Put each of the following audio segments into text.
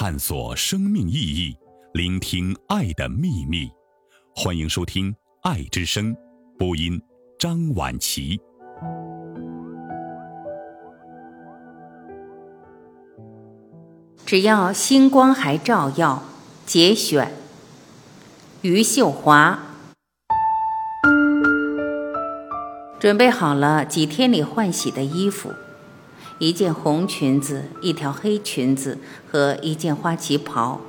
探索生命意义，聆听爱的秘密。欢迎收听《爱之声》，播音张婉琪。只要星光还照耀，节选。余秀华。准备好了几天里换洗的衣服，一件红裙子，一条黑裙子和一件花旗袍。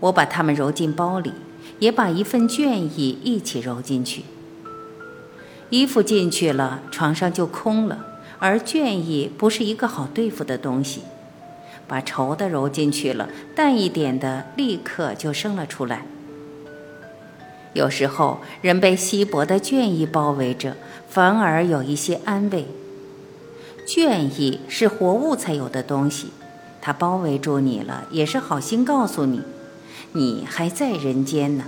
我把它们揉进包里，也把一份倦意一起揉进去。衣服进去了，床上就空了，而倦意不是一个好对付的东西。把稠的揉进去了，淡一点的立刻就生了出来。有时候，人被稀薄的倦意包围着，反而有一些安慰。倦意是活物才有的东西，它包围住你了，也是好心告诉你，你还在人间呢。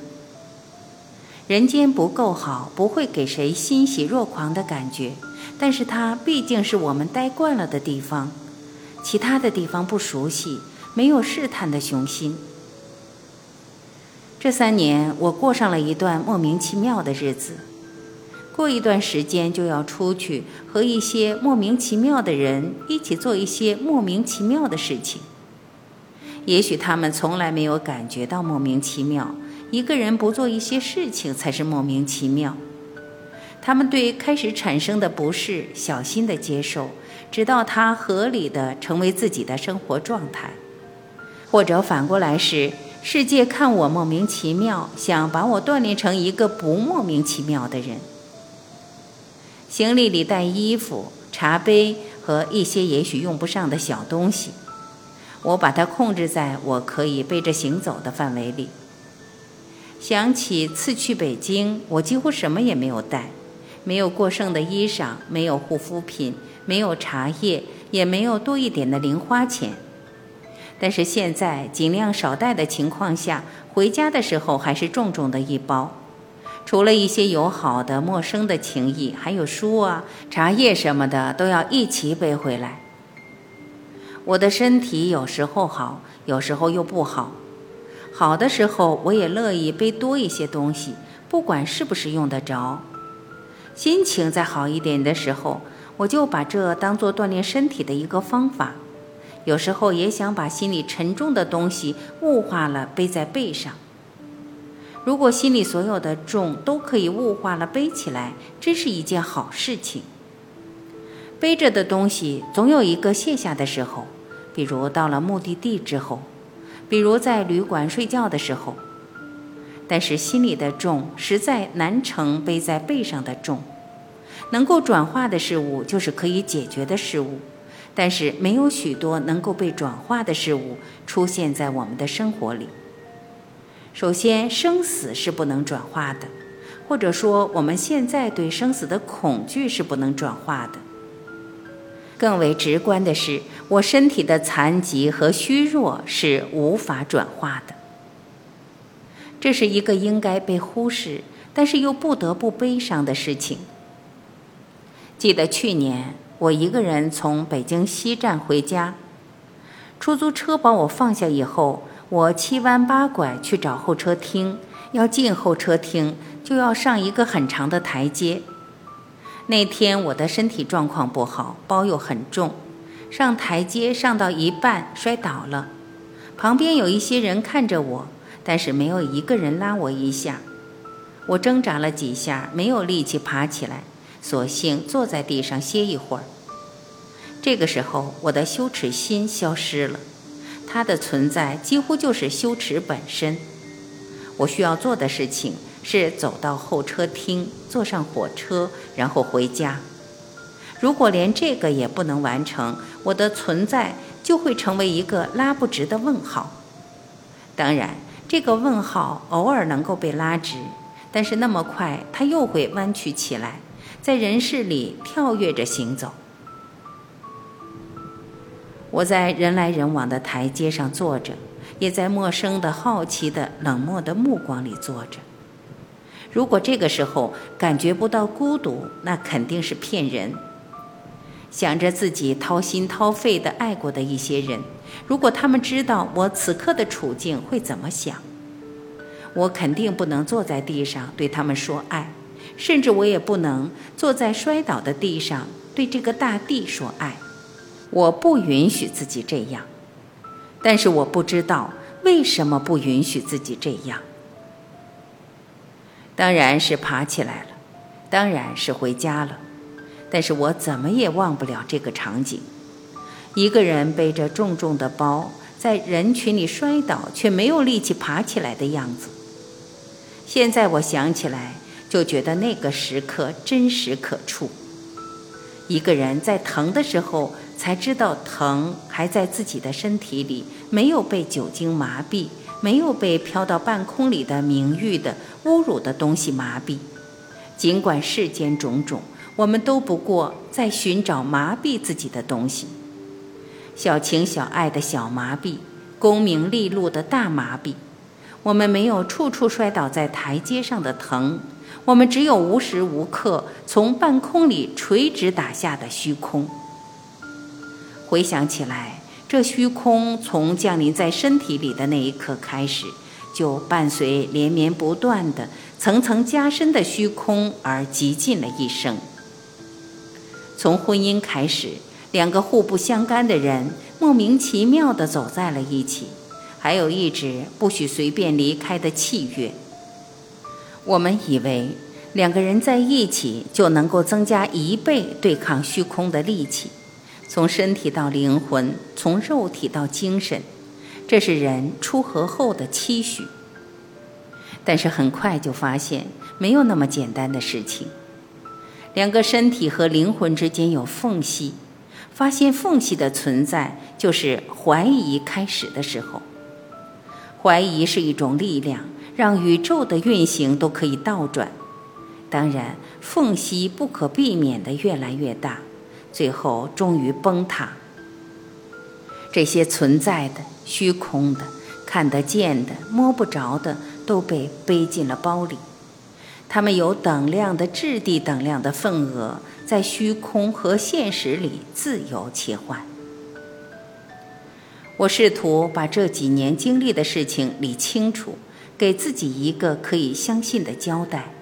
人间不够好，不会给谁欣喜若狂的感觉，但是它毕竟是我们待惯了的地方，其他的地方不熟悉，没有试探的雄心。这三年，我过上了一段莫名其妙的日子。过一段时间就要出去和一些莫名其妙的人一起做一些莫名其妙的事情。也许他们从来没有感觉到莫名其妙，一个人不做一些事情才是莫名其妙。他们对开始产生的不适小心的接受，直到它合理的成为自己的生活状态，或者反过来是。世界看我莫名其妙，想把我锻炼成一个不莫名其妙的人。行李里带衣服、茶杯和一些也许用不上的小东西，我把它控制在我可以背着行走的范围里。想起次去北京，我几乎什么也没有带，没有过剩的衣裳，没有护肤品，没有茶叶，也没有多一点的零花钱。但是现在尽量少带的情况下，回家的时候还是重重的一包，除了一些友好的、陌生的情谊，还有书啊、茶叶什么的都要一起背回来。我的身体有时候好，有时候又不好。好的时候，我也乐意背多一些东西，不管是不是用得着。心情再好一点的时候，我就把这当做锻炼身体的一个方法。有时候也想把心里沉重的东西物化了，背在背上。如果心里所有的重都可以物化了背起来，真是一件好事情。背着的东西总有一个卸下的时候，比如到了目的地之后，比如在旅馆睡觉的时候。但是心里的重实在难成背在背上的重。能够转化的事物，就是可以解决的事物。但是没有许多能够被转化的事物出现在我们的生活里。首先，生死是不能转化的，或者说我们现在对生死的恐惧是不能转化的。更为直观的是，我身体的残疾和虚弱是无法转化的。这是一个应该被忽视，但是又不得不悲伤的事情。记得去年。我一个人从北京西站回家，出租车把我放下以后，我七弯八拐去找候车厅。要进候车厅，就要上一个很长的台阶。那天我的身体状况不好，包又很重，上台阶上到一半摔倒了。旁边有一些人看着我，但是没有一个人拉我一下。我挣扎了几下，没有力气爬起来。索性坐在地上歇一会儿。这个时候，我的羞耻心消失了，它的存在几乎就是羞耻本身。我需要做的事情是走到候车厅，坐上火车，然后回家。如果连这个也不能完成，我的存在就会成为一个拉不直的问号。当然，这个问号偶尔能够被拉直，但是那么快，它又会弯曲起来。在人世里跳跃着行走，我在人来人往的台阶上坐着，也在陌生的、好奇的、冷漠的目光里坐着。如果这个时候感觉不到孤独，那肯定是骗人。想着自己掏心掏肺的爱过的一些人，如果他们知道我此刻的处境，会怎么想？我肯定不能坐在地上对他们说爱，甚至我也不能坐在摔倒的地上对这个大地说爱。我不允许自己这样，但是我不知道为什么不允许自己这样。当然是爬起来了，当然是回家了，但是我怎么也忘不了这个场景：一个人背着重重的包，在人群里摔倒，却没有力气爬起来的样子。现在我想起来，就觉得那个时刻真实可触。一个人在疼的时候，才知道疼还在自己的身体里，没有被酒精麻痹。没有被飘到半空里的名誉的侮辱的东西麻痹，尽管世间种种，我们都不过在寻找麻痹自己的东西。小情小爱的小麻痹，功名利禄的大麻痹。我们没有处处摔倒在台阶上的疼，我们只有无时无刻从半空里垂直打下的虚空。回想起来。这虚空从降临在身体里的那一刻开始，就伴随连绵不断的、层层加深的虚空而极尽了一生。从婚姻开始，两个互不相干的人莫名其妙地走在了一起，还有一纸不许随便离开的契约。我们以为两个人在一起就能够增加一倍对抗虚空的力气。从身体到灵魂，从肉体到精神，这是人出河后的期许。但是很快就发现没有那么简单的事情。两个身体和灵魂之间有缝隙，发现缝隙的存在，就是怀疑开始的时候。怀疑是一种力量，让宇宙的运行都可以倒转。当然，缝隙不可避免的越来越大。最后终于崩塌。这些存在的、虚空的、看得见的、摸不着的，都被背进了包里。它们有等量的质地、等量的份额，在虚空和现实里自由切换。我试图把这几年经历的事情理清楚，给自己一个可以相信的交代，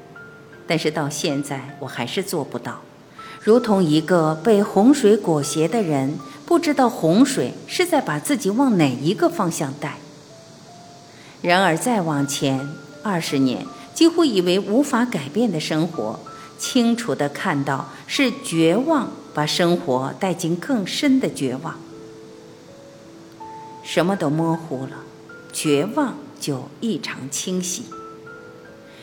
但是到现在我还是做不到。如同一个被洪水裹挟的人，不知道洪水是在把自己往哪一个方向带。然而再往前二十年，几乎以为无法改变的生活，清楚地看到是绝望把生活带进更深的绝望。什么都模糊了，绝望就异常清晰。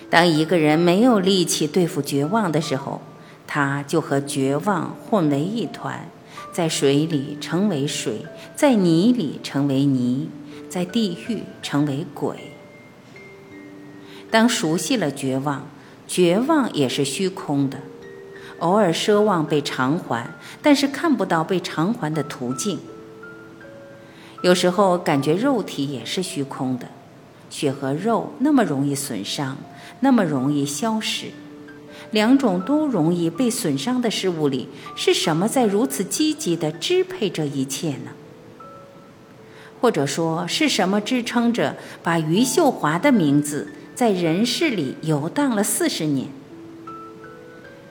当一个人没有力气对付绝望的时候，他就和绝望混为一团，在水里成为水，在泥里成为泥，在地狱成为鬼。当熟悉了绝望，绝望也是虚空的，偶尔奢望被偿还，但是看不到被偿还的途径。有时候感觉肉体也是虚空的，血和肉那么容易损伤，那么容易消失。两种都容易被损伤的事物里，是什么在如此积极地支配这一切呢？或者说，是什么支撑着把余秀华的名字在人世里游荡了四十年？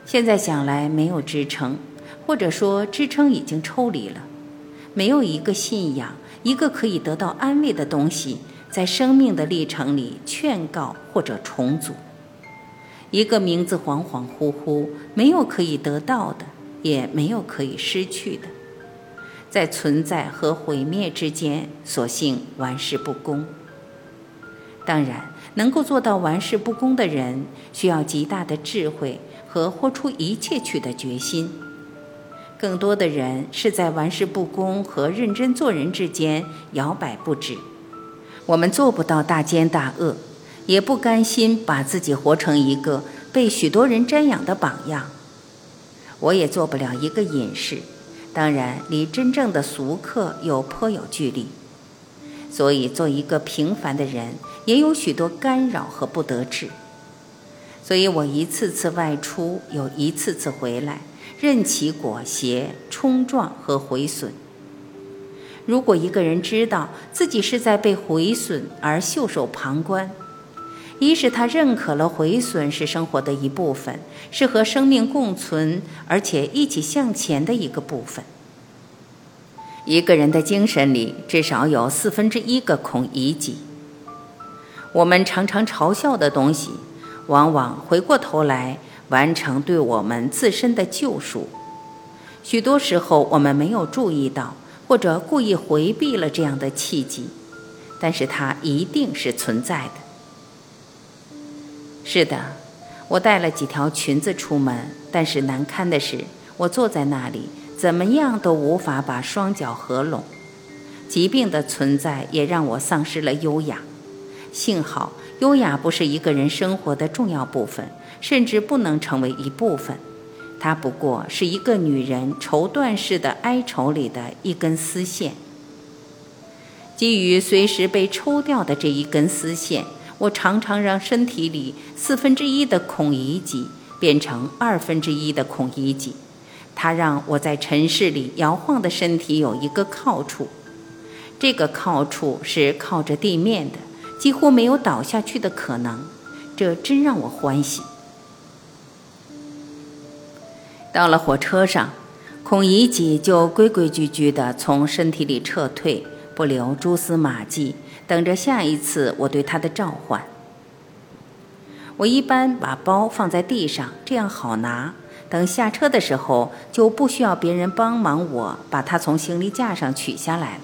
现在想来，没有支撑，或者说支撑已经抽离了，没有一个信仰，一个可以得到安慰的东西，在生命的历程里劝告或者重组。一个名字恍恍惚惚，没有可以得到的，也没有可以失去的，在存在和毁灭之间，索性玩世不恭。当然，能够做到玩世不恭的人，需要极大的智慧和豁出一切去的决心。更多的人是在玩世不恭和认真做人之间摇摆不止。我们做不到大奸大恶。也不甘心把自己活成一个被许多人瞻仰的榜样，我也做不了一个隐士，当然离真正的俗客又颇有距离。所以做一个平凡的人，也有许多干扰和不得志。所以我一次次外出，又一次次回来，任其裹挟、冲撞和毁损。如果一个人知道自己是在被毁损而袖手旁观，一是他认可了毁损是生活的一部分，是和生命共存而且一起向前的一个部分。一个人的精神里至少有四分之一个孔乙己。我们常常嘲笑的东西，往往回过头来完成对我们自身的救赎。许多时候我们没有注意到，或者故意回避了这样的契机，但是它一定是存在的。是的，我带了几条裙子出门，但是难堪的是，我坐在那里，怎么样都无法把双脚合拢。疾病的存在也让我丧失了优雅。幸好，优雅不是一个人生活的重要部分，甚至不能成为一部分。它不过是一个女人绸缎式的哀愁里的一根丝线。基于随时被抽掉的这一根丝线。我常常让身体里四分之一的孔乙己变成二分之一的孔乙己，它让我在尘世里摇晃的身体有一个靠处，这个靠处是靠着地面的，几乎没有倒下去的可能，这真让我欢喜。到了火车上，孔乙己就规规矩矩地从身体里撤退，不留蛛丝马迹。等着下一次我对他的召唤。我一般把包放在地上，这样好拿。等下车的时候，就不需要别人帮忙，我把它从行李架上取下来了。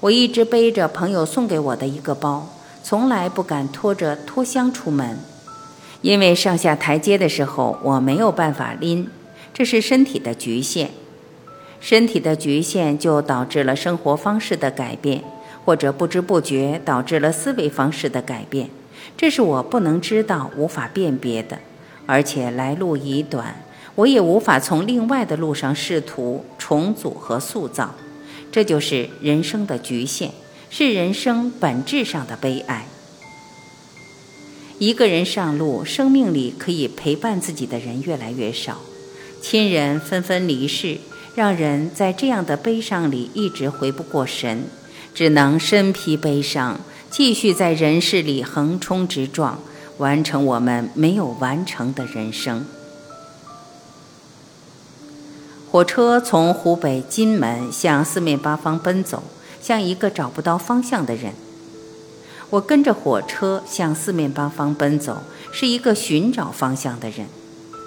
我一直背着朋友送给我的一个包，从来不敢拖着拖箱出门，因为上下台阶的时候我没有办法拎，这是身体的局限。身体的局限就导致了生活方式的改变。或者不知不觉导致了思维方式的改变，这是我不能知道、无法辨别的，而且来路已短，我也无法从另外的路上试图重组和塑造。这就是人生的局限，是人生本质上的悲哀。一个人上路，生命里可以陪伴自己的人越来越少，亲人纷纷离世，让人在这样的悲伤里一直回不过神。只能身披悲伤，继续在人世里横冲直撞，完成我们没有完成的人生。火车从湖北荆门向四面八方奔走，像一个找不到方向的人。我跟着火车向四面八方奔走，是一个寻找方向的人，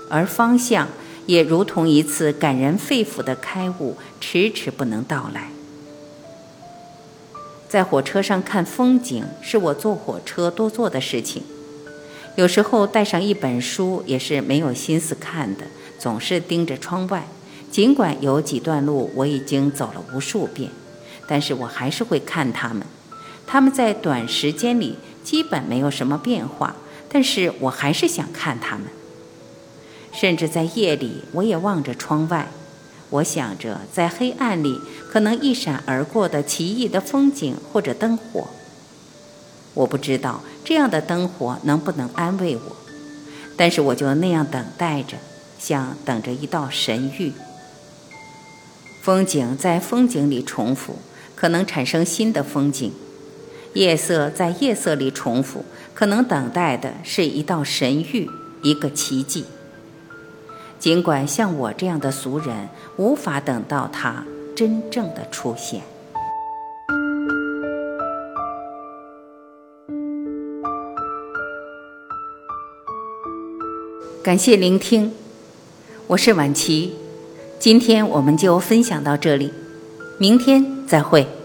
而方向也如同一次感人肺腑的开悟，迟迟不能到来。在火车上看风景是我坐火车多做的事情，有时候带上一本书也是没有心思看的，总是盯着窗外。尽管有几段路我已经走了无数遍，但是我还是会看它们。它们在短时间里基本没有什么变化，但是我还是想看它们。甚至在夜里，我也望着窗外。我想着，在黑暗里可能一闪而过的奇异的风景或者灯火。我不知道这样的灯火能不能安慰我，但是我就那样等待着，像等着一道神谕。风景在风景里重复，可能产生新的风景；夜色在夜色里重复，可能等待的是一道神谕，一个奇迹。尽管像我这样的俗人无法等到他真正的出现。感谢聆听，我是婉琪，今天我们就分享到这里，明天再会。